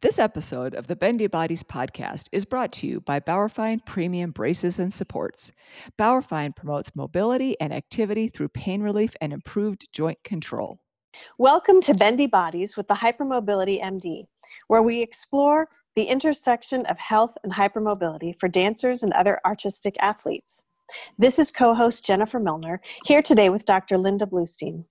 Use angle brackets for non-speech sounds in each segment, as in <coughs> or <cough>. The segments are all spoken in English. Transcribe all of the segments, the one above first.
This episode of the Bendy Bodies podcast is brought to you by Bauerfeind Premium Braces and Supports. Bauerfeind promotes mobility and activity through pain relief and improved joint control. Welcome to Bendy Bodies with the Hypermobility MD, where we explore the intersection of health and hypermobility for dancers and other artistic athletes. This is co host Jennifer Milner, here today with Dr. Linda Bluestein.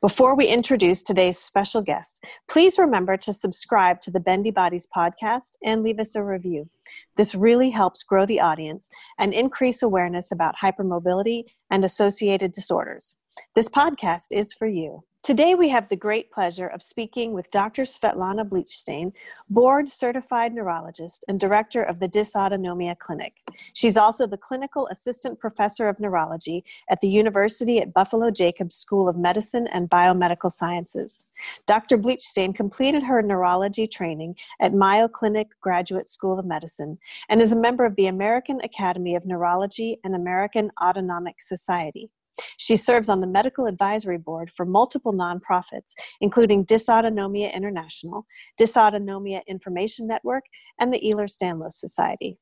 Before we introduce today's special guest, please remember to subscribe to the Bendy Bodies podcast and leave us a review. This really helps grow the audience and increase awareness about hypermobility and associated disorders. This podcast is for you. Today, we have the great pleasure of speaking with Dr. Svetlana Blitshteyn, board certified neurologist and director of the Dysautonomia Clinic. She's also the clinical assistant professor of neurology at the University at Buffalo Jacobs School of Medicine and Biomedical Sciences. Dr. Blitshteyn completed her neurology training at Mayo Clinic Graduate School of Medicine and is a member of the American Academy of Neurology and American Autonomic Society. She serves on the medical advisory board for multiple nonprofits, including Dysautonomia International, Dysautonomia Information Network, and the Ehlers-Danlos Society.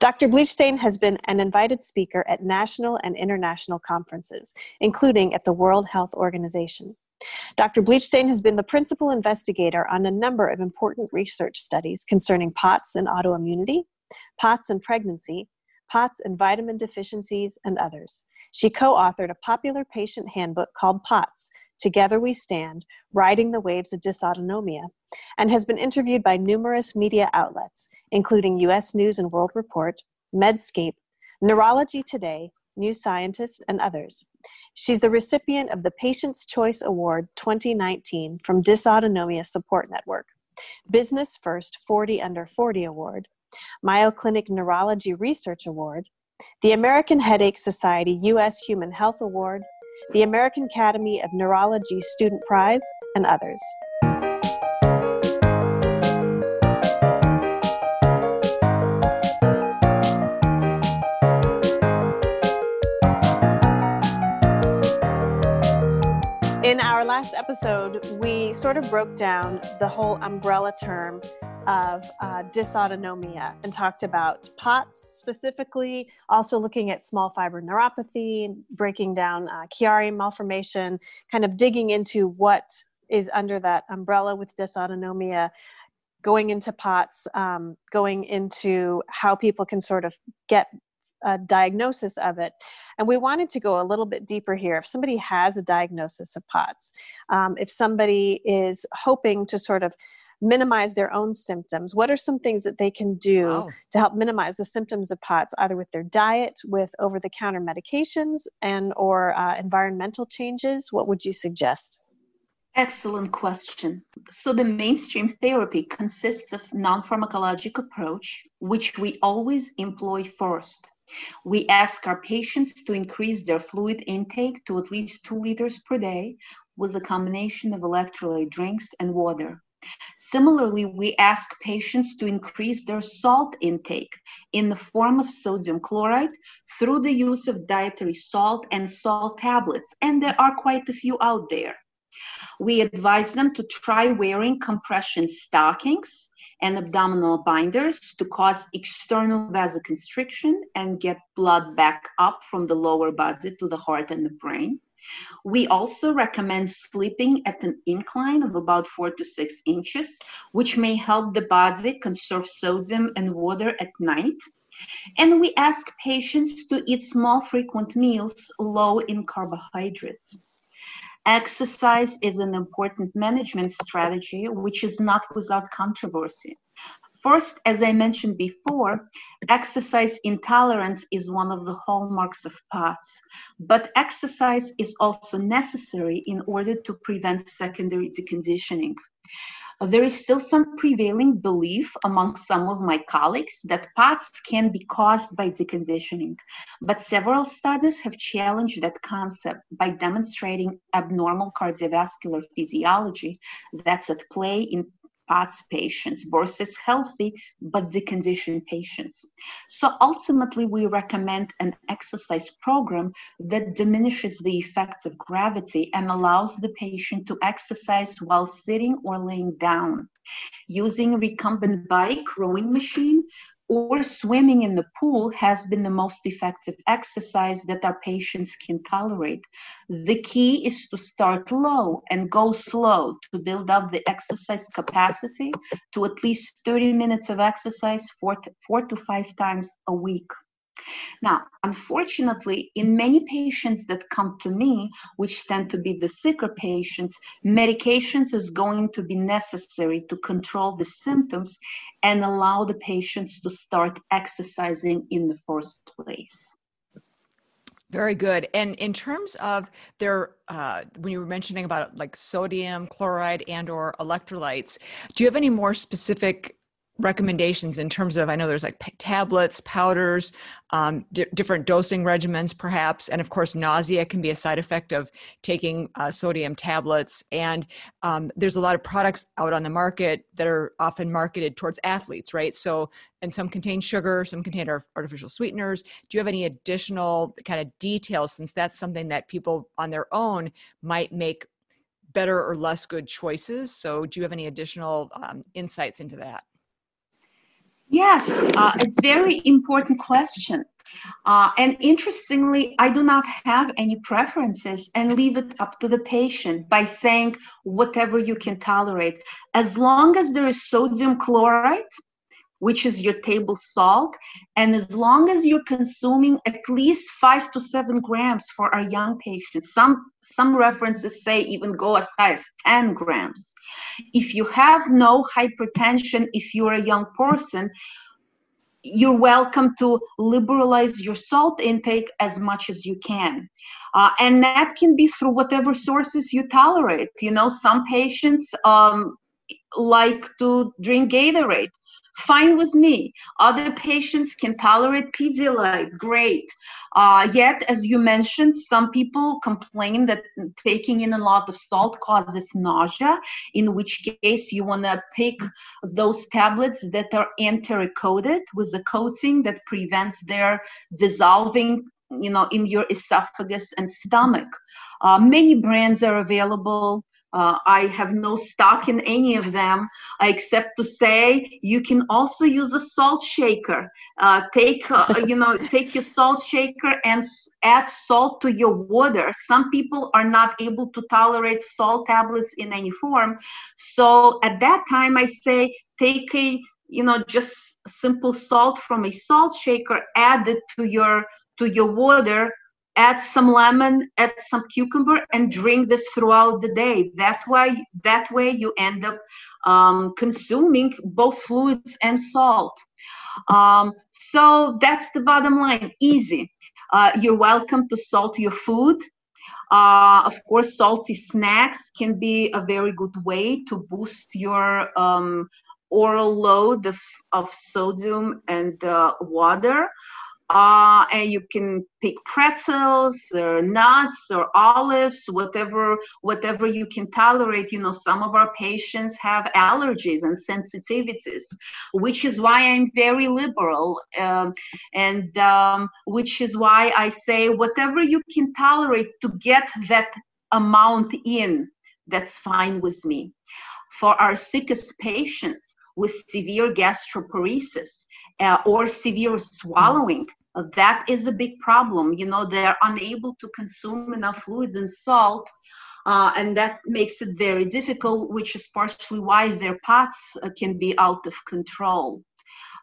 Dr. Blitshteyn has been an invited speaker at national and international conferences, including at the World Health Organization. Dr. Blitshteyn has been the principal investigator on a number of important research studies concerning POTS and autoimmunity, POTS and pregnancy, POTS and vitamin deficiencies, and others. She co authored a popular patient handbook called POTS Together We Stand Riding the Waves of Dysautonomia, and has been interviewed by numerous media outlets, including US News and World Report, Medscape, Neurology Today, New Scientist, and others. She's the recipient of the Patient's Choice Award 2019 from Dysautonomia Support Network, Business First 40 Under 40 Award, Mayo Clinic Neurology Research Award, the American Headache Society U.S. Human Health Award, the American Academy of Neurology Student Prize, and others. In our last episode, we sort of broke down the whole umbrella term of uh, dysautonomia and talked about POTS specifically, also looking at small fiber neuropathy, breaking down uh, Chiari malformation, kind of digging into what is under that umbrella with dysautonomia, going into POTS, um, going into how people can sort of get a diagnosis of it. And we wanted to go a little bit deeper here. If somebody has a diagnosis of POTS, um, if somebody is hoping to sort of minimize their own symptoms what are some things that they can do wow. to help minimize the symptoms of pots either with their diet with over the counter medications and or uh, environmental changes what would you suggest Excellent question. So the mainstream therapy consists of non-pharmacologic approach, which we always employ first. We ask our patients to increase their fluid intake to at least two liters per day with a combination of electrolyte drinks and water. Similarly, we ask patients to increase their salt intake in the form of sodium chloride through the use of dietary salt and salt tablets, and there are quite a few out there. We advise them to try wearing compression stockings and abdominal binders to cause external vasoconstriction and get blood back up from the lower body to the heart and the brain. We also recommend sleeping at an incline of about four to six inches, which may help the body conserve sodium and water at night. And we ask patients to eat small, frequent meals low in carbohydrates. Exercise is an important management strategy, which is not without controversy. First, as I mentioned before, exercise intolerance is one of the hallmarks of POTS, but exercise is also necessary in order to prevent secondary deconditioning. There is still some prevailing belief among some of my colleagues that POTS can be caused by deconditioning, but several studies have challenged that concept by demonstrating abnormal cardiovascular physiology that's at play in Patients versus healthy but deconditioned patients. So ultimately, we recommend an exercise program that diminishes the effects of gravity and allows the patient to exercise while sitting or laying down. Using recumbent bike rowing machine or swimming in the pool has been the most effective exercise that our patients can tolerate. The key is to start low and go slow to build up the exercise capacity to at least 30 minutes of exercise four to, four to five times a week. Now, unfortunately, in many patients that come to me, which tend to be the sicker patients, medications is going to be necessary to control the symptoms and allow the patients to start exercising in the first place. Very good. And in terms of their, uh, when you were mentioning about like sodium chloride and or electrolytes, do you have any more specific recommendations in terms of i know there's like tablets powders um, di- different dosing regimens perhaps and of course nausea can be a side effect of taking uh, sodium tablets and um, there's a lot of products out on the market that are often marketed towards athletes right? So and some contain sugar some contain artificial sweeteners. Do you have any additional kind of details since that's something that people on their own might make better or less good choices? So do you have any additional um, insights into that Yes, uh, it's very important question. Uh, and interestingly, I do not have any preferences and leave it up to the patient by saying whatever you can tolerate. As long as there is sodium chloride, which is your table salt. And as long as you're consuming at least five to seven grams for our young patients, some, some references say even go as high as 10 grams. If you have no hypertension, if you're a young person, you're welcome to liberalize your salt intake as much as you can. Uh, and that can be through whatever sources you tolerate. You know, some patients um, like to drink Gatorade fine with me. Other patients can tolerate Pedialyte, great. Uh, yet, as you mentioned, some people complain that taking in a lot of salt causes nausea, in which case you want to pick those tablets that are enteric-coated with a coating that prevents their dissolving you know in your esophagus and stomach uh, many brands are available uh, I have no stock in any of them, except to say you can also use a salt shaker. Uh, take uh, <laughs> you know take your salt shaker and add salt to your water. Some people are not able to tolerate salt tablets in any form, so at that time I say take a you know just simple salt from a salt shaker, add it to your to your water add some lemon, add some cucumber, and drink this throughout the day. That way, that way you end up um, consuming both fluids and salt. Um, so that's the bottom line. Easy. Uh, you're welcome to salt your food. Uh, of course, salty snacks can be a very good way to boost your um, oral load of, of sodium and uh, water uh, and you can pick pretzels or nuts or olives whatever whatever you can tolerate. You know some of our patients have allergies and sensitivities which is why i'm very liberal um, and um, which is why i say whatever you can tolerate to get that amount in that's fine with me. For our sickest patients with severe gastroparesis uh, or severe swallowing that is a big problem. You know, they're unable to consume enough fluids and salt. Uh, and that makes it very difficult, which is partially why their POTS uh, can be out of control.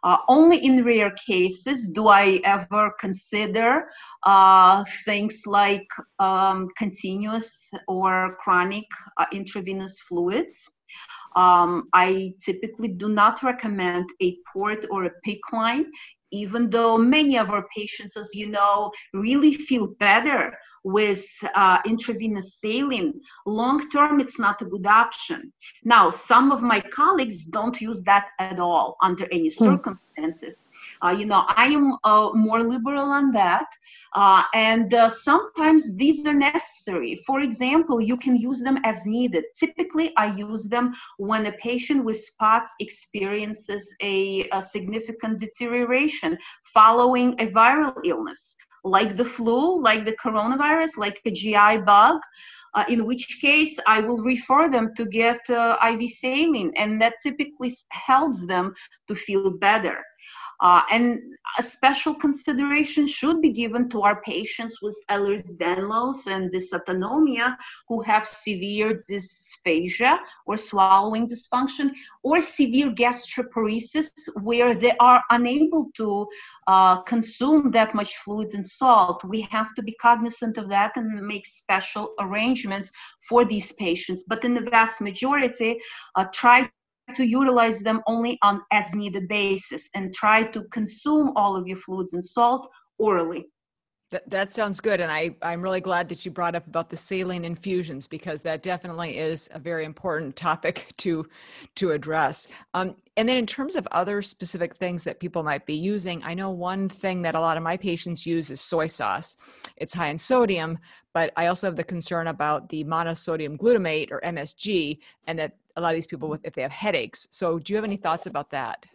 Uh, only in rare cases do I ever consider uh, things like um, continuous or chronic uh, intravenous fluids. Um, I typically do not recommend a port or a PICC line even though many of our patients, as you know, really feel better with uh, intravenous saline, long term, it's not a good option. Now, some of my colleagues don't use that at all under any hmm. circumstances. Uh, you know, I am uh, more liberal on that. Uh, and uh, sometimes these are necessary. For example, you can use them as needed. Typically, I use them when a patient with POTS experiences a, a significant deterioration following a viral illness like the flu, like the coronavirus, like a GI bug, uh, in which case I will refer them to get uh, IV saline, and that typically helps them to feel better. Uh, and a special consideration should be given to our patients with Ehlers-Danlos and dysautonomia who have severe dysphagia or swallowing dysfunction or severe gastroparesis where they are unable to uh, consume that much fluids and salt. We have to be cognizant of that and make special arrangements for these patients. But in the vast majority, uh, try to utilize them only on as needed basis and try to consume all of your fluids and salt orally. That, that sounds good. And I, I'm really glad that you brought up about the saline infusions because that definitely is a very important topic <laughs> to, to address. Um, and then in terms of other specific things that people might be using, I know one thing that a lot of my patients use is soy sauce. It's high in sodium, but I also have the concern about the monosodium glutamate or MSG and that a lot of these people with if they have headaches. So do you have any thoughts about that?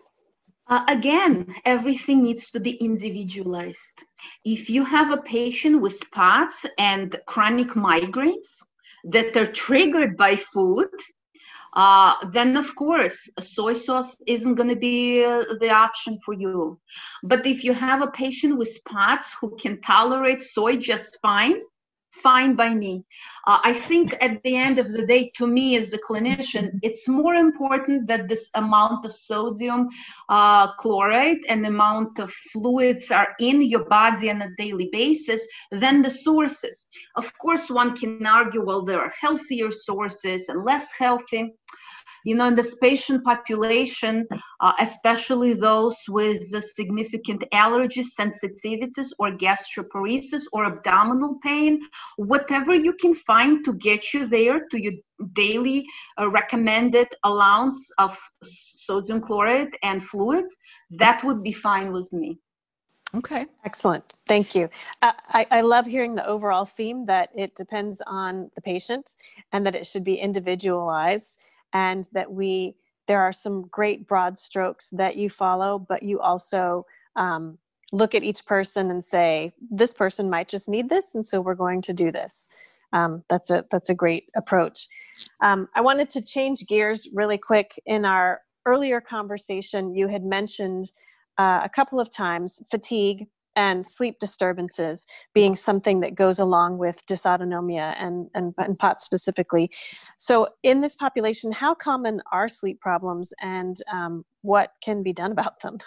Uh, again, everything needs to be individualized. If you have a patient with POTS and chronic migraines that are triggered by food, uh, then of course soy sauce isn't going to be uh, the option for you. But if you have a patient with POTS who can tolerate soy just fine, fine by me. Uh, I think at the end of the day, to me as a clinician, it's more important that this amount of sodium uh, chloride and the amount of fluids are in your body on a daily basis than the sources. Of course, one can argue, well, there are healthier sources and less healthy you know, in this patient population, uh, especially those with significant allergies, sensitivities, or gastroparesis or abdominal pain, whatever you can find to get you there to your daily uh, recommended allowance of sodium chloride and fluids, that would be fine with me. Okay. Excellent. Thank you. Uh, I, I love hearing the overall theme that it depends on the patient and that it should be individualized and that we there are some great broad strokes that you follow but you also um, look at each person and say this person might just need this and so we're going to do this. Um, that's a that's a great approach. Um, i wanted to change gears really quick. In our earlier conversation you had mentioned uh, a couple of times fatigue and sleep disturbances being something that goes along with dysautonomia and, and, and POTS specifically. So, in this population, how common are sleep problems and um, what can be done about them?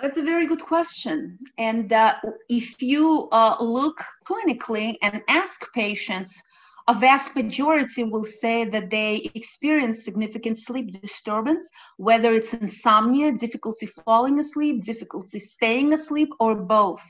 That's a very good question. And uh, if you uh, look clinically and ask patients, a vast majority will say that they experience significant sleep disturbance, whether it's insomnia, difficulty falling asleep, difficulty staying asleep, or both.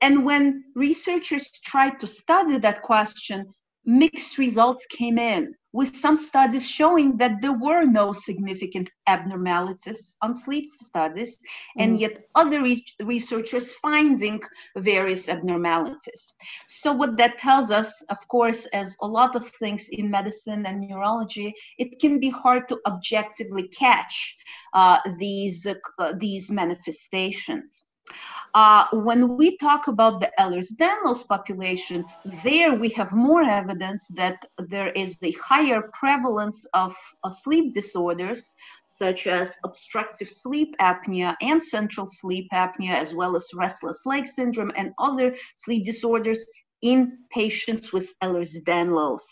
And when researchers tried to study that question, mixed results came in, with some studies showing that there were no significant abnormalities on sleep studies, and mm. yet other re- researchers finding various abnormalities. So, what that tells us, of course, as a lot of things in medicine and neurology, it can be hard to objectively catch uh, these, uh, these manifestations. Uh, when we talk about the Ehlers-Danlos population, there we have more evidence that there is a higher prevalence of uh, sleep disorders such as obstructive sleep apnea and central sleep apnea, as well as restless leg syndrome and other sleep disorders in patients with Ehlers-Danlos.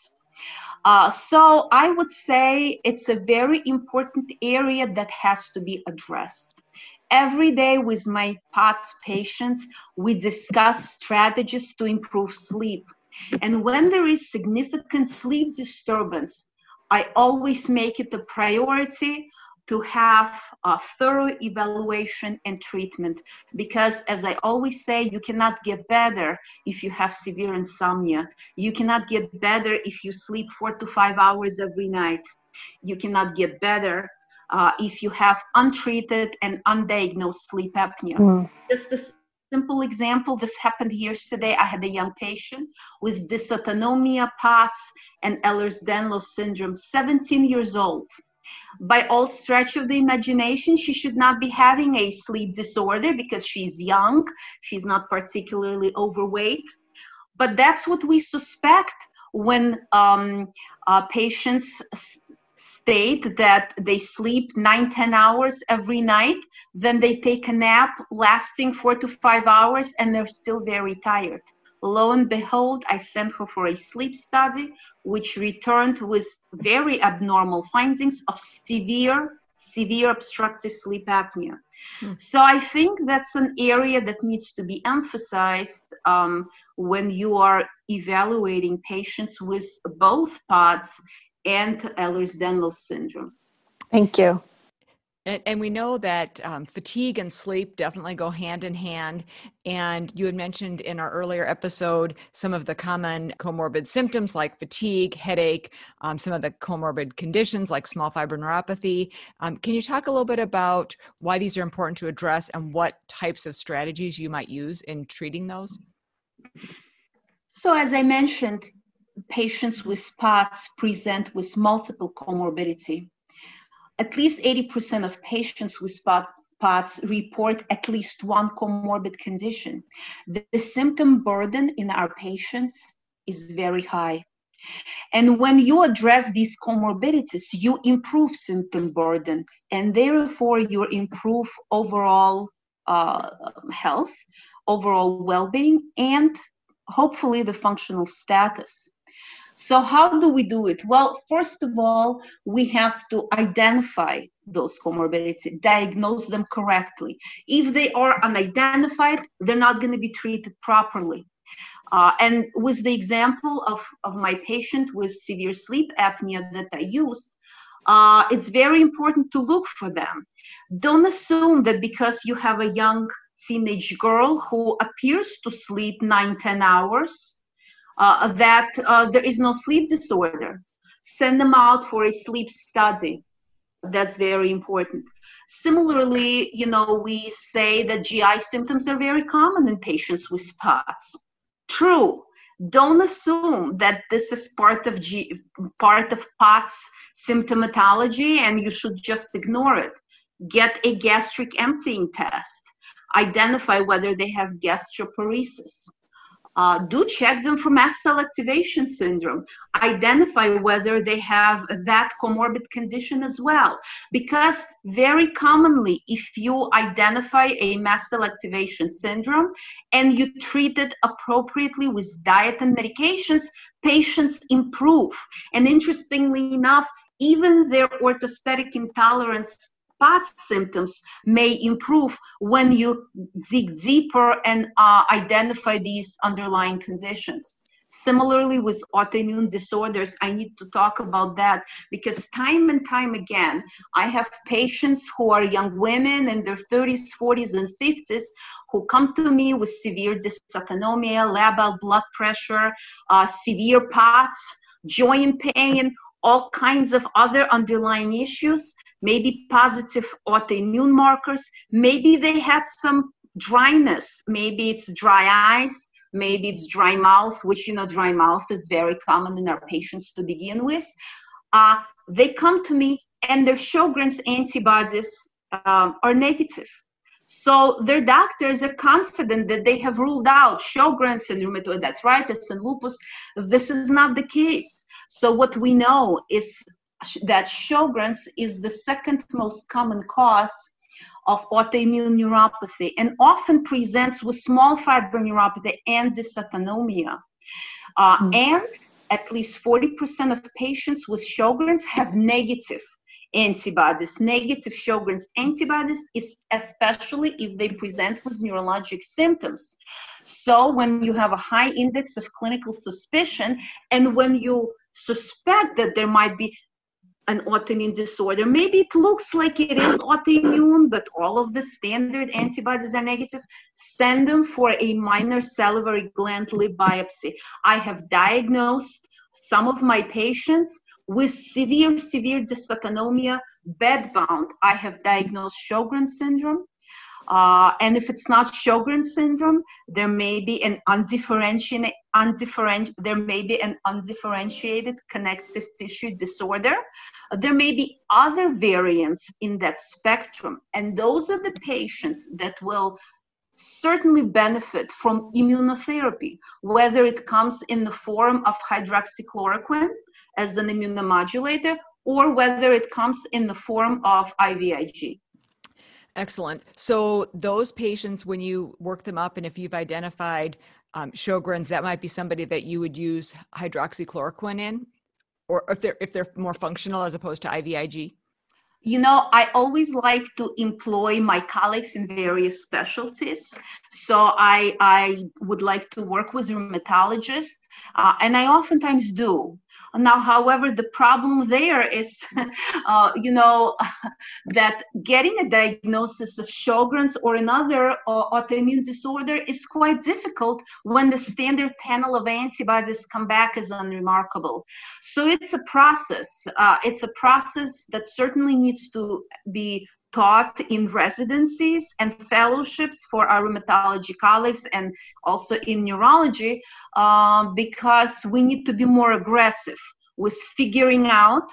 Uh, so I would say it's a very important area that has to be addressed every day with my POTS patients, we discuss strategies to improve sleep. And when there is significant sleep disturbance, I always make it a priority to have a thorough evaluation and treatment because as i always say you cannot get better if you have severe insomnia you cannot get better if you sleep four to five hours every night you cannot get better uh, if you have untreated and undiagnosed sleep apnea. Mm. just a simple example this happened yesterday. I had a young patient with dysautonomia POTS and ehlers-danlos syndrome 17 years old. By all stretch of the imagination she should not be having a sleep disorder because she's young she's not particularly overweight. But that's what we suspect when um, uh, patients state that they sleep nine ten hours every night then they take a nap lasting four to five hours and they're still very tired lo and behold, I sent her for a sleep study, which returned with very abnormal findings of severe, severe obstructive sleep apnea. Hmm. So I think that's an area that needs to be emphasized um, when you are evaluating patients with both POTS and Ehlers-Danlos syndrome. Thank you. And, and, we know that um, fatigue and sleep definitely go hand in hand. And you had mentioned in our earlier episode some of the common comorbid symptoms like fatigue, headache, um, some of the comorbid conditions like small fiber neuropathy. Um, can you talk a little bit about why these are important to address and what types of strategies you might use in treating those? So, as I mentioned, patients with POTS present with multiple comorbidity at least 80% of patients with POTS report at least one comorbid condition. The, the symptom burden in our patients is very high. And when you address these comorbidities, you improve symptom burden and therefore you improve overall uh, health, overall well being, and hopefully the functional status. So, how do we do it? Well, first of all, we have to identify those comorbidities, diagnose them correctly. If they are unidentified, they're not going to be treated properly. Uh, and with the example of, of my patient with severe sleep apnea that I used, uh, it's very important to look for them. Don't assume that because you have a young teenage girl who appears to sleep nine, 10 hours, uh, that uh, there is no sleep disorder. Send them out for a sleep study. That's very important. Similarly, you know, we say that GI symptoms are very common in patients with POTS. True. Don't assume that this is part of G, part of POTS symptomatology and you should just ignore it. Get a gastric emptying test. Identify whether they have gastroparesis uh, do check them for mast cell activation syndrome. Identify whether they have that comorbid condition as well. Because very commonly, if you identify a mast cell activation syndrome and you treat it appropriately with diet and medications, patients improve. And interestingly enough, even their orthostatic intolerance POTS symptoms may improve when you dig deeper and uh, identify these underlying conditions. Similarly, with autoimmune disorders, I need to talk about that because time and time again, I have patients who are young women in their 30s, 40s, and 50s who come to me with severe dysautonomia, labile blood pressure, uh, severe POTS, joint pain, all kinds of other underlying issues maybe positive autoimmune markers. Maybe they had some dryness. Maybe it's dry eyes. Maybe it's dry mouth, which, you know, dry mouth is very common in our patients to begin with. Uh, they come to me and their Sjogren's antibodies um, are negative. So their doctors are confident that they have ruled out Sjogren's and rheumatoid arthritis and lupus. This is not the case. So what we know is that Sjogren's is the second most common cause of autoimmune neuropathy and often presents with small fiber neuropathy and dysautonomia. Uh, mm-hmm. And at least 40% of patients with Sjogren's have negative antibodies, negative Sjogren's antibodies, is especially if they present with neurologic symptoms. So when you have a high index of clinical suspicion and when you suspect that there might be an autoimmune disorder. Maybe it looks like it is <coughs> autoimmune, but all of the standard antibodies are negative. Send them for a minor salivary gland lip biopsy. I have diagnosed some of my patients with severe, severe dysautonomia, bedbound. I have diagnosed Sjogren's syndrome. Uh, and if it's not Sjogren's syndrome, there may be an undifferentiated, undifferenti- there may be an undifferentiated connective tissue disorder. Uh, there may be other variants in that spectrum, and those are the patients that will certainly benefit from immunotherapy, whether it comes in the form of hydroxychloroquine as an immunomodulator or whether it comes in the form of IVIG. Excellent. So those patients, when you work them up, and if you've identified um, Sjogren's, that might be somebody that you would use hydroxychloroquine in, or if they're if they're more functional as opposed to IVIG. You know, I always like to employ my colleagues in various specialties. So I I would like to work with rheumatologists, uh, and I oftentimes do. Now, however, the problem there is, <laughs> uh, you know, <laughs> that getting a diagnosis of Sjogren's or another uh, autoimmune disorder is quite difficult when the standard panel of antibodies come back as unremarkable. So it's a process. Uh, it's a process that certainly needs to be taught in residencies and fellowships for our rheumatology colleagues and also in neurology um, because we need to be more aggressive with figuring out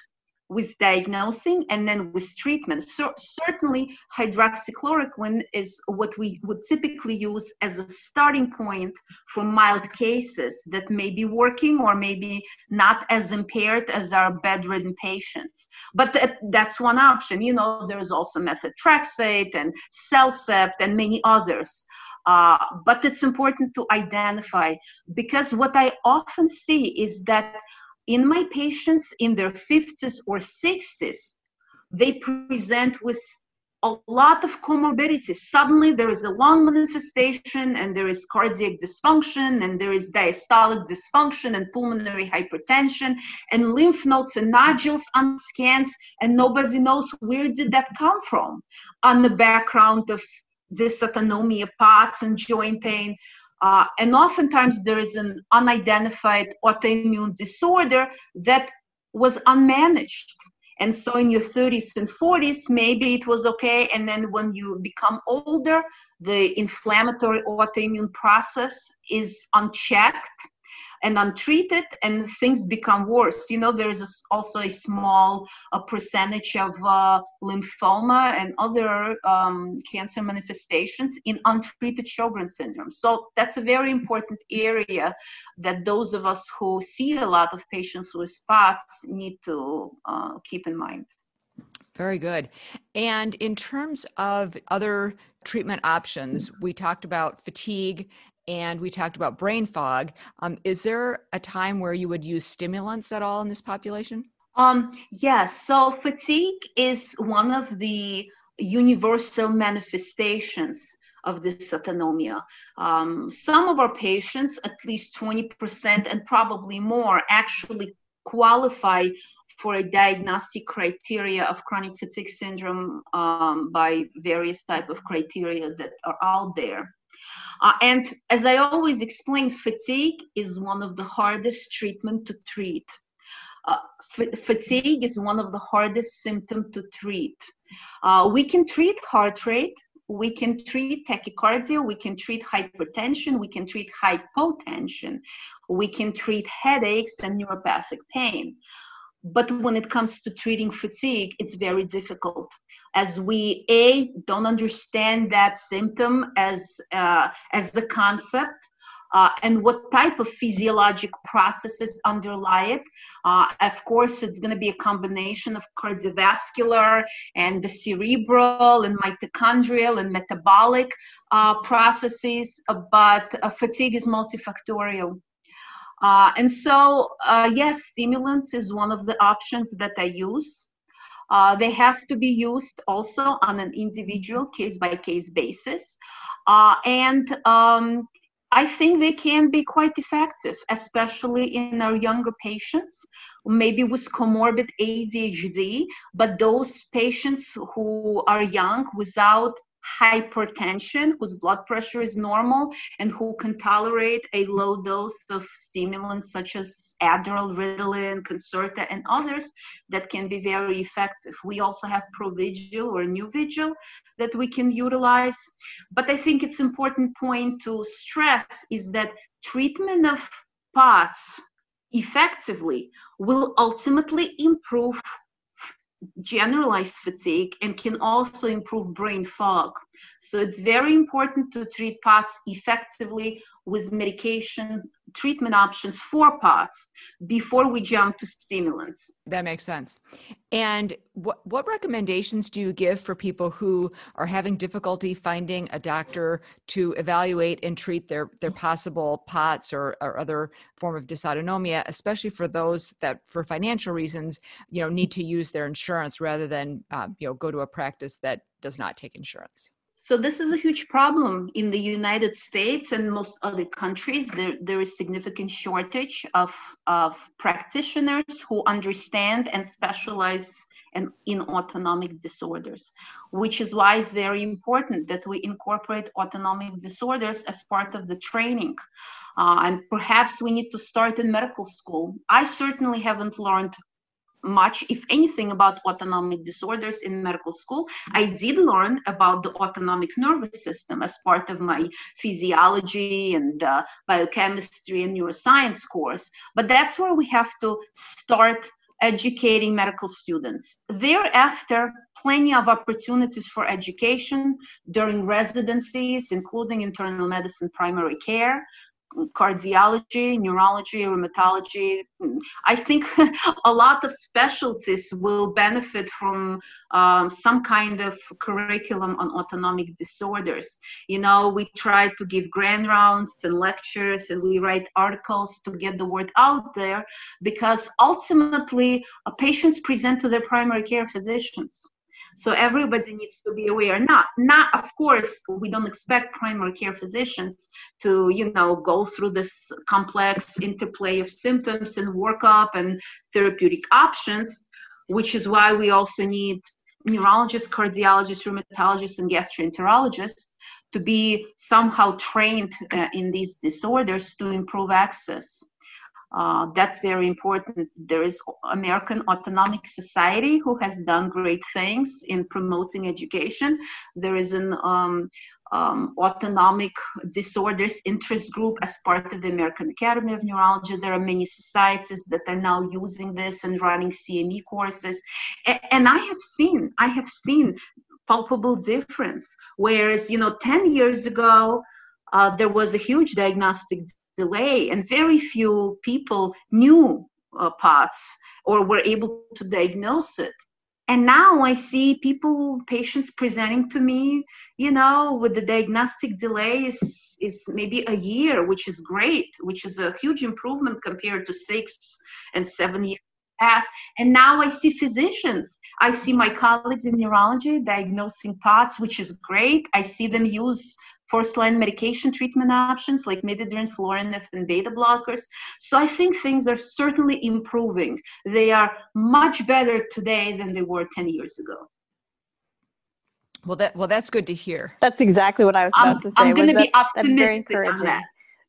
with diagnosing and then with treatment. So certainly hydroxychloroquine is what we would typically use as a starting point for mild cases that may be working or maybe not as impaired as our bedridden patients. But that, that's one option. You know, there's also methotrexate and CellCept and many others. Uh, but it's important to identify because what I often see is that in my patients in their 50s or 60s, they present with a lot of comorbidities. Suddenly, there is a lung manifestation, and there is cardiac dysfunction, and there is diastolic dysfunction, and pulmonary hypertension, and lymph nodes and nodules on scans, and nobody knows where did that come from on the background of dysautonomia, POTS, and joint pain. Uh, and oftentimes there is an unidentified autoimmune disorder that was unmanaged. And so in your 30s and 40s, maybe it was okay. And then when you become older, the inflammatory autoimmune process is unchecked and untreated and things become worse. You know there's a, also a small a percentage of uh, lymphoma and other um, cancer manifestations in untreated sjogren's syndrome. So that's a very important area that those of us who see a lot of patients with POTS need to uh, keep in mind. Very good. And in terms of other treatment options, we talked about fatigue and we talked about brain fog. Um, is there a time where you would use stimulants at all in this population? Um, yes. So fatigue is one of the universal manifestations of dysautonomia. Um, some of our patients, at least 20% and probably more, actually qualify for a diagnostic criteria of chronic fatigue syndrome um, by various type of criteria that are out there. Uh, and as I always explain, fatigue is one of the hardest treatment to treat. Uh, f- fatigue is one of the hardest symptom to treat. Uh, we can treat heart rate, we can treat tachycardia, we can treat hypertension, we can treat hypotension, we can treat headaches and neuropathic pain. But when it comes to treating fatigue, it's very difficult as we a don't understand that symptom as uh, as the concept uh, and what type of physiologic processes underlie it. Uh, of course, it's going to be a combination of cardiovascular and the cerebral and mitochondrial and metabolic uh, processes, but uh, fatigue is multifactorial. Uh, and so, uh, yes, stimulants is one of the options that I use. Uh, they have to be used also on an individual case by case basis. Uh, and um, I think they can be quite effective, especially in our younger patients, maybe with comorbid ADHD, but those patients who are young without hypertension, whose blood pressure is normal, and who can tolerate a low dose of stimulants such as Adderall, Ritalin, Concerta, and others that can be very effective. We also have Provigil or Nuvigil that we can utilize. But I think it's important point to stress is that treatment of POTS effectively will ultimately improve generalized fatigue and can also improve brain fog. So it's very important to treat POTS effectively with medication treatment options for POTS before we jump to stimulants. That makes sense. And what, what recommendations do you give for people who are having difficulty finding a doctor to evaluate and treat their, their possible POTS or, or other form of dysautonomia, especially for those that, for financial reasons, you know, need to use their insurance rather than, um, you know, go to a practice that does not take insurance? So this is a huge problem in the United States and most other countries. There, there is significant shortage of, of practitioners who understand and specialize in, in autonomic disorders, which is why it's very important that we incorporate autonomic disorders as part of the training. Uh, and perhaps we need to start in medical school. I certainly haven't learned much, if anything, about autonomic disorders in medical school. I did learn about the autonomic nervous system as part of my physiology and uh, biochemistry and neuroscience course, but that's where we have to start educating medical students. Thereafter, plenty of opportunities for education during residencies, including internal medicine primary care, cardiology, neurology, rheumatology. I think <laughs> a lot of specialties will benefit from um, some kind of curriculum on autonomic disorders. You know, we try to give grand rounds and lectures and we write articles to get the word out there because ultimately uh, patients present to their primary care physicians so everybody needs to be aware. Not, not of course, we don't expect primary care physicians to, you know, go through this complex interplay of symptoms and workup and therapeutic options, which is why we also need neurologists, cardiologists, rheumatologists, and gastroenterologists to be somehow trained uh, in these disorders to improve access. Uh, that's very important. There is American Autonomic Society who has done great things in promoting education. There is an um, um, autonomic disorders interest group as part of the American Academy of Neurology. There are many societies that are now using this and running CME courses. And, and I have seen, I have seen palpable difference. Whereas, you know, 10 years ago, uh, there was a huge diagnostic delay and very few people knew uh, POTS or were able to diagnose it. And now I see people, patients presenting to me, you know, with the diagnostic delay is, is maybe a year, which is great, which is a huge improvement compared to six and seven years past. And now I see physicians. I see my colleagues in neurology diagnosing POTS, which is great. I see them use first line medication treatment options like midodrine, florinef, and beta blockers. So I think things are certainly improving. They are much better today than they were 10 years ago. Well, that well, that's good to hear. That's exactly what I was about I'm, to say. I'm going to that, be optimistic on that.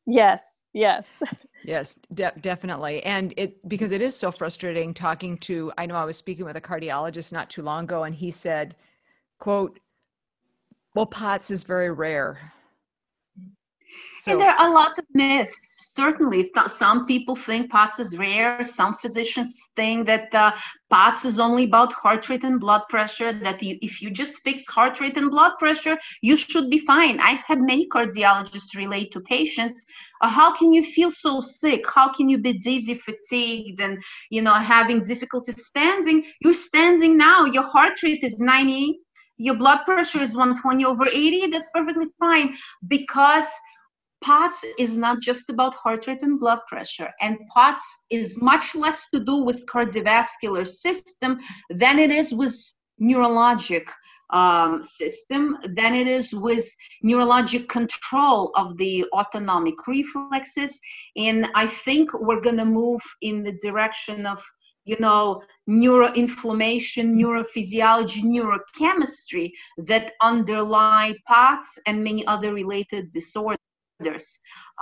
Yes, yes. <laughs> Yes, de- definitely. And it because it is so frustrating talking to I know I was speaking with a cardiologist not too long ago and he said, quote, well, POTS is very rare. So, and there are a lot of myths. Certainly, some people think POTS is rare. Some physicians think that uh, POTS is only about heart rate and blood pressure. That you, if you just fix heart rate and blood pressure, you should be fine. I've had many cardiologists relate to patients. Uh, how can you feel so sick? How can you be dizzy, fatigued, and you know having difficulty standing? You're standing now. Your heart rate is 90 your blood pressure is 120 over 80, that's perfectly fine because POTS is not just about heart rate and blood pressure, and POTS is much less to do with cardiovascular system than it is with neurologic um, system than it is with neurologic control of the autonomic reflexes. And I think we're going to move in the direction of you know, neuroinflammation, neurophysiology, neurochemistry that underlie POTS and many other related disorders.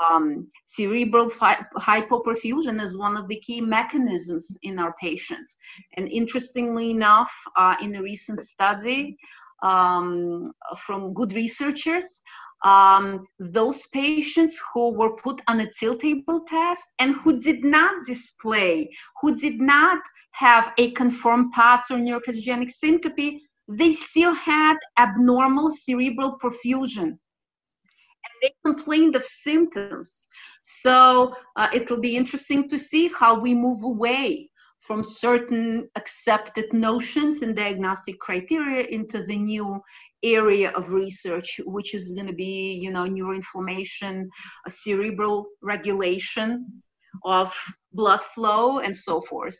Um, cerebral fi- hypoperfusion is one of the key mechanisms in our patients. And interestingly enough, uh, in a recent study um, from good researchers, um, those patients who were put on a tilt table test and who did not display, who did not have a confirmed POTS or neurocardiogenic syncope, they still had abnormal cerebral perfusion. And they complained of symptoms. So uh, it will be interesting to see how we move away from certain accepted notions and diagnostic criteria into the new area of research, which is going to be, you know, neuroinflammation, cerebral regulation of blood flow, and so forth.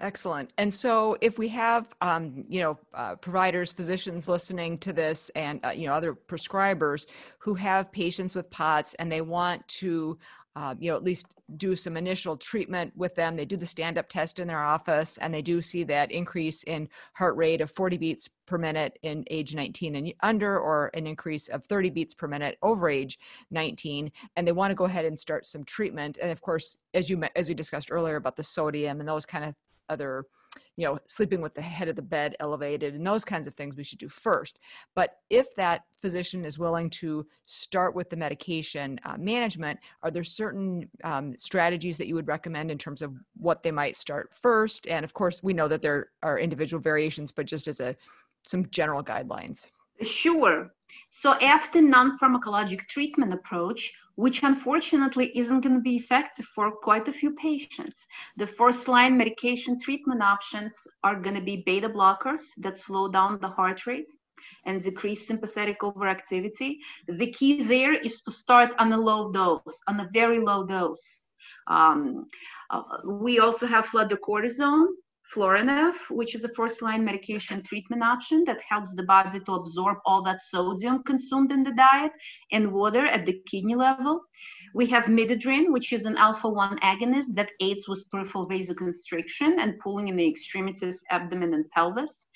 Excellent. And so, if we have, um, you know, uh, providers, physicians listening to this, and uh, you know, other prescribers who have patients with POTS, and they want to uh, you know, at least do some initial treatment with them. They do the stand up test in their office and they do see that increase in heart rate of 40 beats per minute in age 19 and under, or an increase of 30 beats per minute over age 19. And they want to go ahead and start some treatment. And of course, as you as we discussed earlier about the sodium and those kind of other you know sleeping with the head of the bed elevated and those kinds of things we should do first. But if that physician is willing to start with the medication uh, management are there certain um, strategies that you would recommend in terms of what they might start first? And of course we know that there are individual variations but just as a some general guidelines. Sure. So after non-pharmacologic treatment approach which unfortunately isn't going to be effective for quite a few patients. The first line medication treatment options are going to be beta blockers that slow down the heart rate and decrease sympathetic overactivity. The key there is to start on a low dose, on a very low dose. Um, uh, we also have fludrocortisone, Florinef, which is a first line medication treatment option that helps the body to absorb all that sodium consumed in the diet and water at the kidney level. We have midodrine, which is an alpha 1 agonist that aids with peripheral vasoconstriction and pulling in the extremities, abdomen, and pelvis.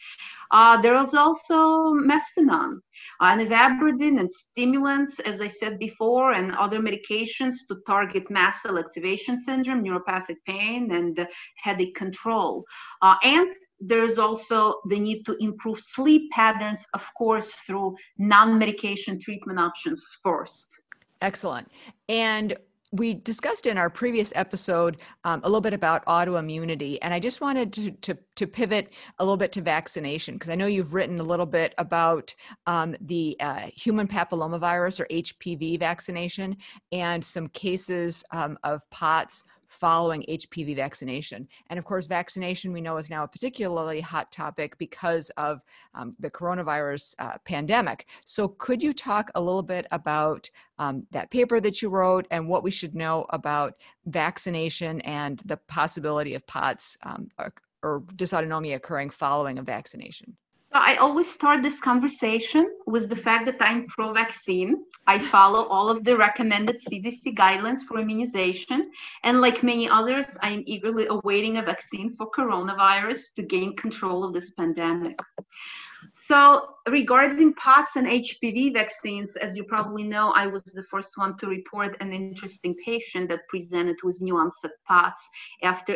Uh, there is also Mestinon, uh, ivabradine and stimulants, as I said before, and other medications to target mast cell activation syndrome, neuropathic pain, and headache control. Uh, and there's also the need to improve sleep patterns, of course, through non medication treatment options first. Excellent. And we discussed in our previous episode um, a little bit about autoimmunity, and I just wanted to, to, to pivot a little bit to vaccination because I know you've written a little bit about um, the uh, human papillomavirus or HPV vaccination and some cases um, of POTS following HPV vaccination. And of course, vaccination we know is now a particularly hot topic because of um, the coronavirus uh, pandemic. So, could you talk a little bit about um, that paper that you wrote and what we should know about vaccination and the possibility of POTS um, or, or dysautonomia occurring following a vaccination? I always start this conversation with the fact that I'm pro vaccine. I follow all of the recommended CDC guidelines for immunization. And like many others, I am eagerly awaiting a vaccine for coronavirus to gain control of this pandemic. So, regarding POTS and HPV vaccines, as you probably know, I was the first one to report an interesting patient that presented with new onset POTS after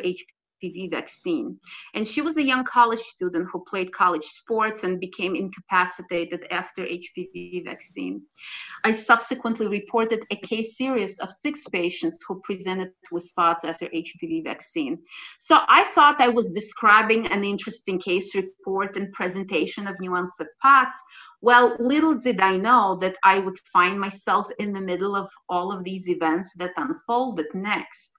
HPV vaccine. And she was a young college student who played college sports and became incapacitated after HPV vaccine. I subsequently reported a case series of six patients who presented with spots after HPV vaccine. So I thought I was describing an interesting case report and presentation of nuanced POTS. Well, little did I know that I would find myself in the middle of all of these events that unfolded next.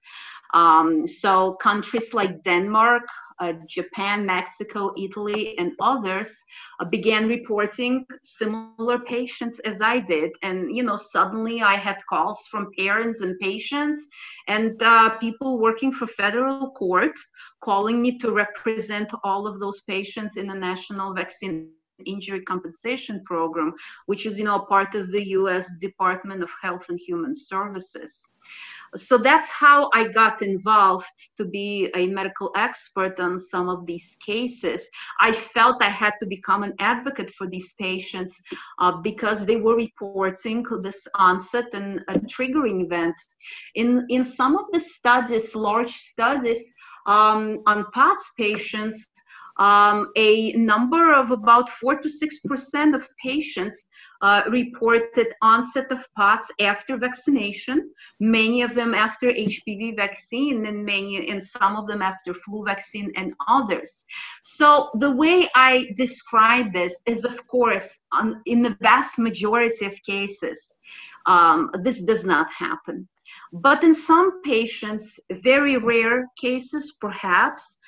Um, so countries like Denmark, uh, Japan, Mexico, Italy, and others uh, began reporting similar patients as I did. And, you know, suddenly I had calls from parents and patients and uh, people working for federal court calling me to represent all of those patients in the national vaccine Injury Compensation Program, which is, you know, part of the U.S. Department of Health and Human Services so that's how I got involved to be a medical expert on some of these cases. I felt I had to become an advocate for these patients uh, because they were reporting this onset and a triggering event. In, in some of the studies, large studies um, on POTS patients, um, a number of about 4 to 6% of patients uh, reported onset of POTS after vaccination, many of them after HPV vaccine, and many and some of them after flu vaccine and others. So the way I describe this is, of course, on, in the vast majority of cases, um, this does not happen. But in some patients, very rare cases perhaps,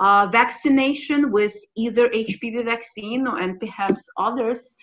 uh, vaccination with either HPV vaccine and perhaps others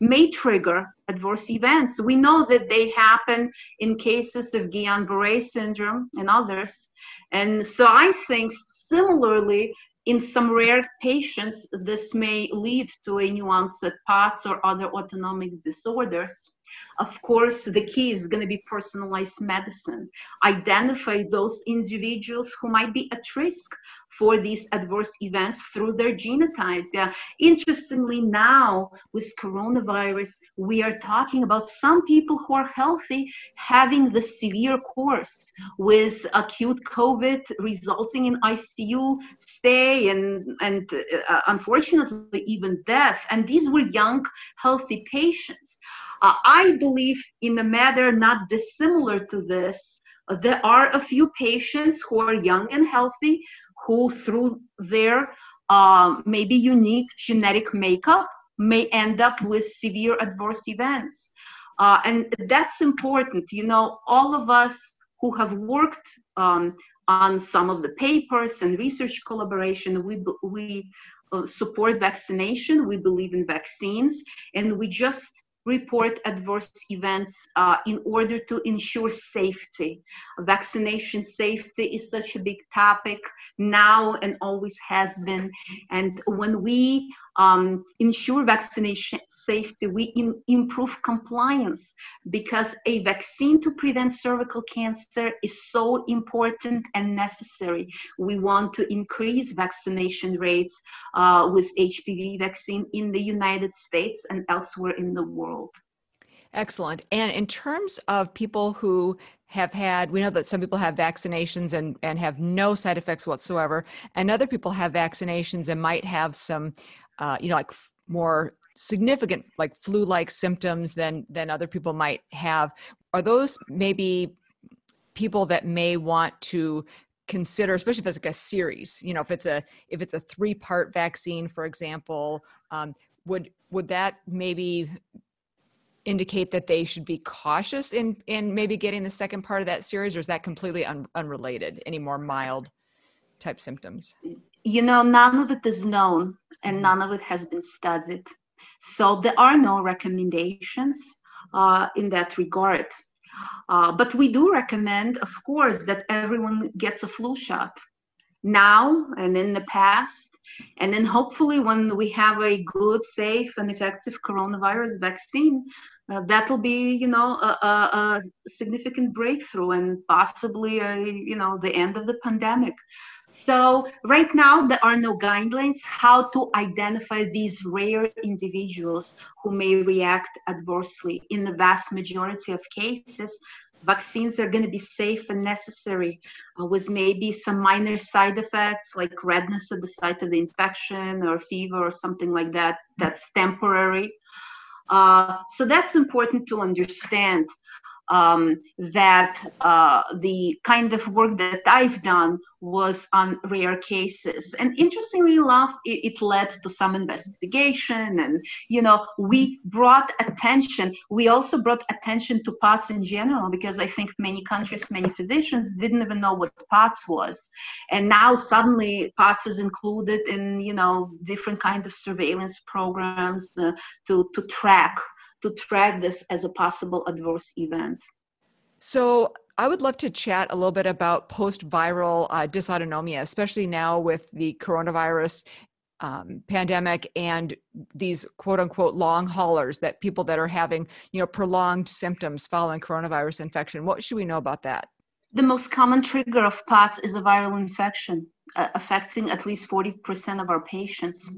may trigger adverse events. We know that they happen in cases of Guillain-Barré syndrome and others. And so I think similarly, in some rare patients, this may lead to a onset POTS or other autonomic disorders. Of course, the key is going to be personalized medicine. Identify those individuals who might be at risk for these adverse events through their genotype. Uh, interestingly, now with coronavirus, we are talking about some people who are healthy having the severe course with acute COVID resulting in ICU stay and, and uh, unfortunately even death. And these were young, healthy patients. Uh, I believe in a matter not dissimilar to this, uh, there are a few patients who are young and healthy who, through their uh, maybe unique genetic makeup, may end up with severe adverse events. Uh, and that's important. You know, all of us who have worked um, on some of the papers and research collaboration, we, we uh, support vaccination, we believe in vaccines, and we just report adverse events uh, in order to ensure safety. Vaccination safety is such a big topic now and always has been. And when we um, ensure vaccination safety, we in, improve compliance because a vaccine to prevent cervical cancer is so important and necessary. We want to increase vaccination rates uh, with HPV vaccine in the United States and elsewhere in the world. Excellent. And in terms of people who have had, we know that some people have vaccinations and, and have no side effects whatsoever, and other people have vaccinations and might have some uh, you know, like f- more significant like flu-like symptoms than than other people might have. Are those maybe people that may want to consider especially if it's like a series you know if it's a if it's a three part vaccine for example um, would would that maybe indicate that they should be cautious in in maybe getting the second part of that series or is that completely un, unrelated any more mild type symptoms you know, none of it is known and mm-hmm. none of it has been studied. So there are no recommendations uh, in that regard. Uh, but we do recommend, of course, that everyone gets a flu shot now and in the past. And then hopefully, when we have a good, safe, and effective coronavirus vaccine, uh, that'll be, you know, a, a, a significant breakthrough and possibly, a, you know, the end of the pandemic. So right now, there are no guidelines how to identify these rare individuals who may react adversely. In the vast majority of cases, vaccines are going to be safe and necessary uh, with maybe some minor side effects like redness at the site of the infection or fever or something like that that's temporary uh, so that's important to understand um, that uh, the kind of work that I've done was on rare cases. And interestingly enough, it, it, led to some investigation. And, you know, we brought attention, we also brought attention to POTS in general, because I think many countries, many physicians didn't even know what POTS was. And now suddenly POTS is included in, you know, different kind of surveillance programs uh, to, to track to track this as a possible adverse event. So, I would love to chat a little bit about post viral uh, dysautonomia, especially now with the coronavirus um, pandemic and these quote unquote long haulers that people that are having you know prolonged symptoms following coronavirus infection. What should we know about that? The most common trigger of POTS is a viral infection uh, affecting at least 40% of our patients.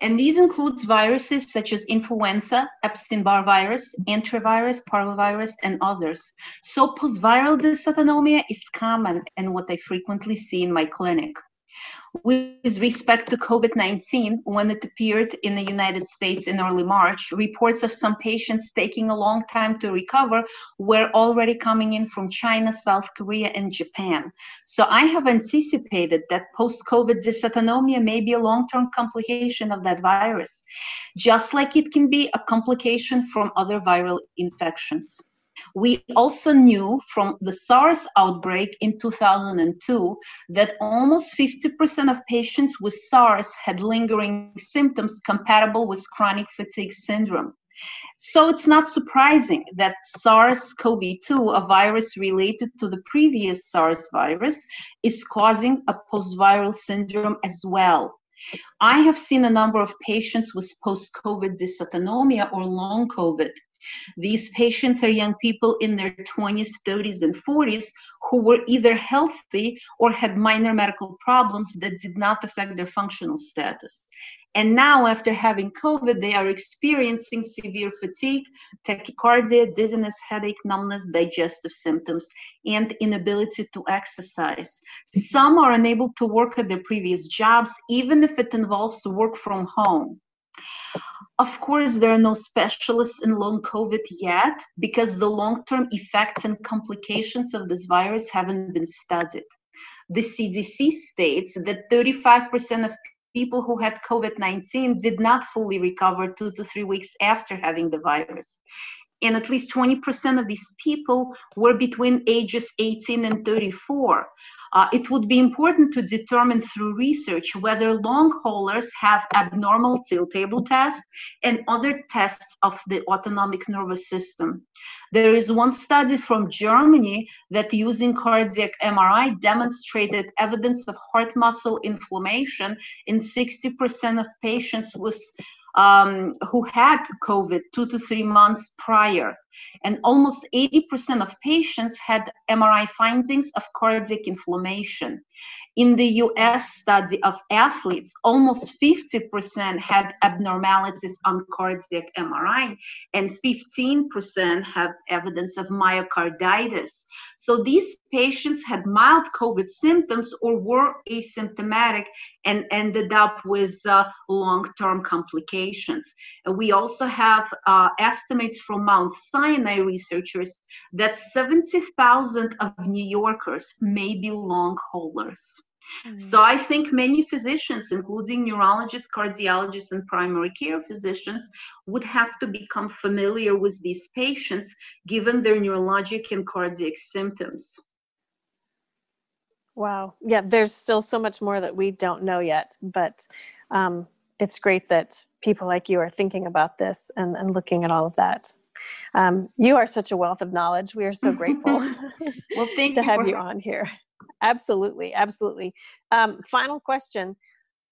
And these includes viruses such as influenza, Epstein-Barr virus, enterovirus, parvovirus, and others. So post-viral dysautonomia is common and what I frequently see in my clinic with respect to COVID 19, when it appeared in the United States in early March, reports of some patients taking a long time to recover were already coming in from China, South Korea, and Japan. So I have anticipated that post COVID dysautonomia may be a long term complication of that virus, just like it can be a complication from other viral infections. We also knew from the SARS outbreak in 2002 that almost 50% of patients with SARS had lingering symptoms compatible with chronic fatigue syndrome. So it's not surprising that SARS CoV 2, a virus related to the previous SARS virus, is causing a post viral syndrome as well. I have seen a number of patients with post COVID dysautonomia or long COVID. These patients are young people in their 20s, 30s, and 40s who were either healthy or had minor medical problems that did not affect their functional status. And now, after having COVID, they are experiencing severe fatigue, tachycardia, dizziness, headache, numbness, digestive symptoms, and inability to exercise. Some are unable to work at their previous jobs, even if it involves work from home. Of course, there are no specialists in long COVID yet because the long term effects and complications of this virus haven't been studied. The CDC states that 35% of people who had COVID 19 did not fully recover two to three weeks after having the virus. And at least 20% of these people were between ages 18 and 34. Uh, it would be important to determine through research whether long haulers have abnormal tilt table tests and other tests of the autonomic nervous system. There is one study from Germany that using cardiac MRI demonstrated evidence of heart muscle inflammation in 60% of patients with um, who had COVID two to three months prior. And almost 80% of patients had MRI findings of cardiac inflammation. In the US study of athletes, almost 50% had abnormalities on cardiac MRI, and 15% have evidence of myocarditis. So these patients had mild COVID symptoms or were asymptomatic and ended up with uh, long term complications. We also have uh, estimates from Mount Sinai researchers that 70,000 of New Yorkers may be long haulers. Mm-hmm. So I think many physicians, including neurologists, cardiologists, and primary care physicians, would have to become familiar with these patients given their neurologic and cardiac symptoms. Wow. Yeah, there's still so much more that we don't know yet, but um, it's great that people like you are thinking about this and, and looking at all of that. Um, you are such a wealth of knowledge. We are so grateful <laughs> well, thank to you have you on here. Absolutely, absolutely. Um, final question.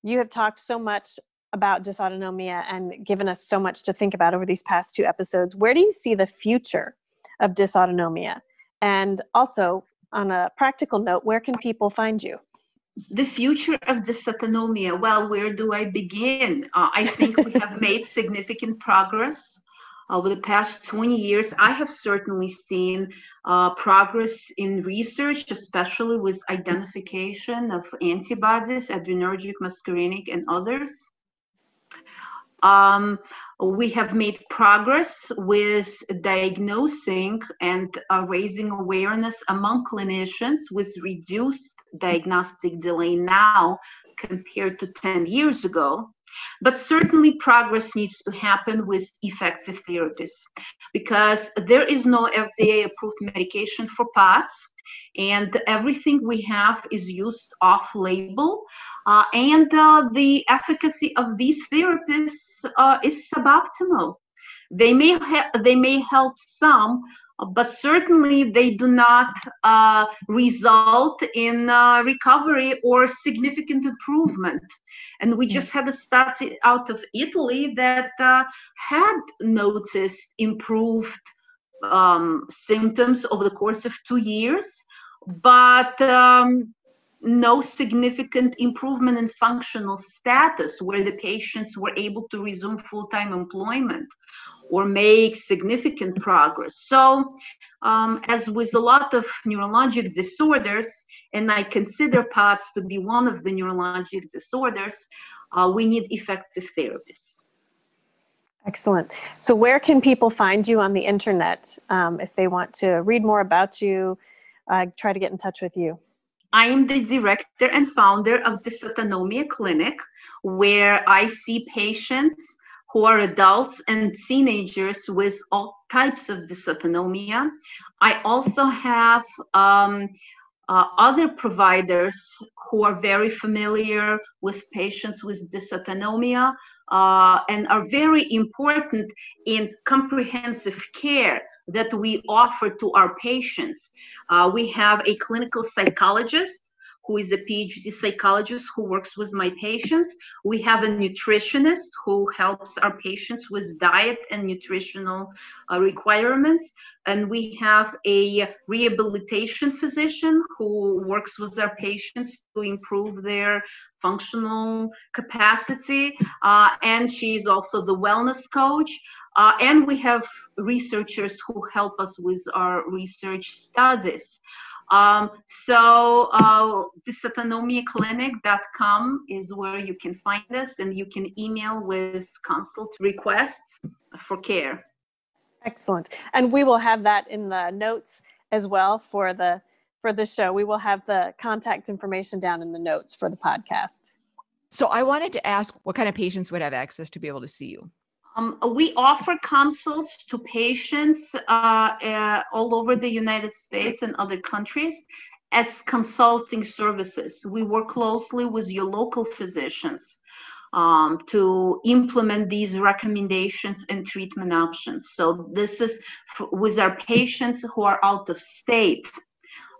You have talked so much about dysautonomia and given us so much to think about over these past two episodes. Where do you see the future of dysautonomia? And also, on a practical note, where can people find you? The future of dysautonomia. Well, where do I begin? Uh, I think we have made <laughs> significant progress over the past 20 years, I have certainly seen uh, progress in research, especially with identification of antibodies, adrenergic, muscarinic, and others. Um, we have made progress with diagnosing and uh, raising awareness among clinicians with reduced diagnostic delay now compared to 10 years ago. But certainly progress needs to happen with effective therapies because there is no FDA approved medication for POTS and everything we have is used off label uh, and uh, the efficacy of these therapies uh, is suboptimal. They may ha- they may help some but certainly they do not uh, result in uh, recovery or significant improvement. And we just had a study out of Italy that uh, had noticed improved um, symptoms over the course of two years, but um, no significant improvement in functional status where the patients were able to resume full-time employment or make significant progress. So, um, as with a lot of neurologic disorders, and I consider POTS to be one of the neurologic disorders, uh, we need effective therapies. Excellent. So, where can people find you on the internet um, if they want to read more about you, uh, try to get in touch with you? I am the director and founder of the Dysautonomia Clinic, where I see patients who are adults and teenagers with all types of dysautonomia. I also have um, uh, other providers who are very familiar with patients with dysautonomia uh, and are very important in comprehensive care that we offer to our patients. Uh, we have a clinical psychologist who is a PhD psychologist who works with my patients. We have a nutritionist who helps our patients with diet and nutritional uh, requirements. And we have a rehabilitation physician who works with our patients to improve their functional capacity. Uh, and is also the wellness coach. Uh, and we have researchers who help us with our research studies. Um, so uh, dysautonomiaclinic.com is where you can find us and you can email with consult requests for care. Excellent. And we will have that in the notes as well for the for the show. We will have the contact information down in the notes for the podcast. So I wanted to ask what kind of patients would have access to be able to see you? Um, we offer consults to patients uh, uh, all over the United States and other countries as consulting services. We work closely with your local physicians um, to implement these recommendations and treatment options. So, this is f- with our patients who are out of state.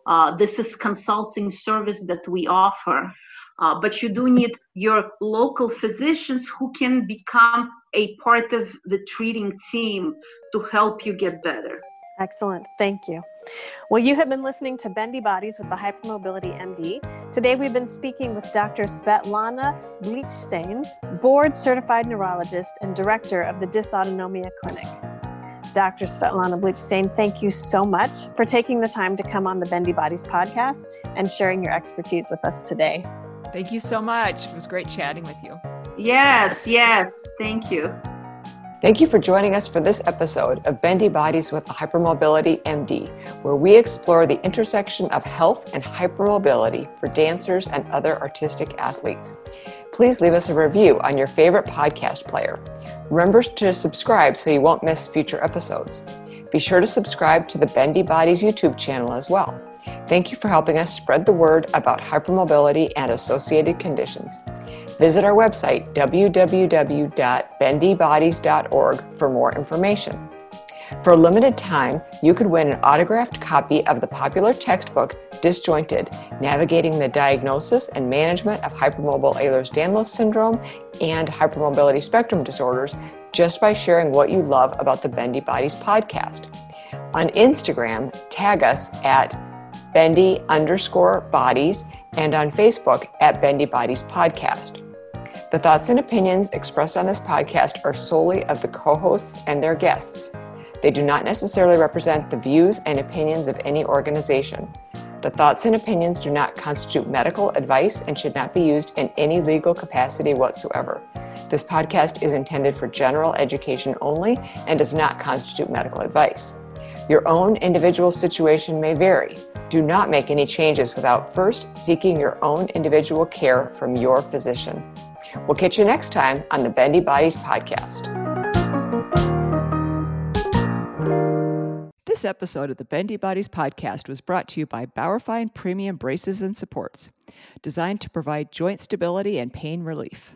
Uh, this is consulting service that we offer. Uh, but you do need your local physicians who can become a part of the treating team to help you get better. Excellent. Thank you. Well, you have been listening to Bendy Bodies with the Hypermobility MD. Today we've been speaking with Dr. Svetlana Blitshteyn, board certified neurologist and director of the Dysautonomia Clinic. Dr. Svetlana Blitshteyn, thank you so much for taking the time to come on the Bendy Bodies podcast and sharing your expertise with us today. Thank you so much. It was great chatting with you. Yes, yes. Thank you. Thank you for joining us for this episode of Bendy Bodies with the Hypermobility MD, where we explore the intersection of health and hypermobility for dancers and other artistic athletes. Please leave us a review on your favorite podcast player. Remember to subscribe so you won't miss future episodes. Be sure to subscribe to the Bendy Bodies YouTube channel as well. Thank you for helping us spread the word about hypermobility and associated conditions. Visit our website, www.bendybodies.org, for more information. For a limited time, you could win an autographed copy of the popular textbook Disjointed Navigating the Diagnosis and Management of Hypermobile Ehlers Danlos Syndrome and Hypermobility Spectrum Disorders just by sharing what you love about the Bendy Bodies podcast. On Instagram, tag us at bendy underscore bodies and on Facebook at Bendy Bodies Podcast. The thoughts and opinions expressed on this podcast are solely of the co hosts and their guests. They do not necessarily represent the views and opinions of any organization. The thoughts and opinions do not constitute medical advice and should not be used in any legal capacity whatsoever. This podcast is intended for general education only and does not constitute medical advice. Your own individual situation may vary. Do not make any changes without first seeking your own individual care from your physician. We'll catch you next time on the Bendy Bodies podcast. This episode of the Bendy Bodies podcast was brought to you by Bauerfeind Premium Braces and Supports, designed to provide joint stability and pain relief.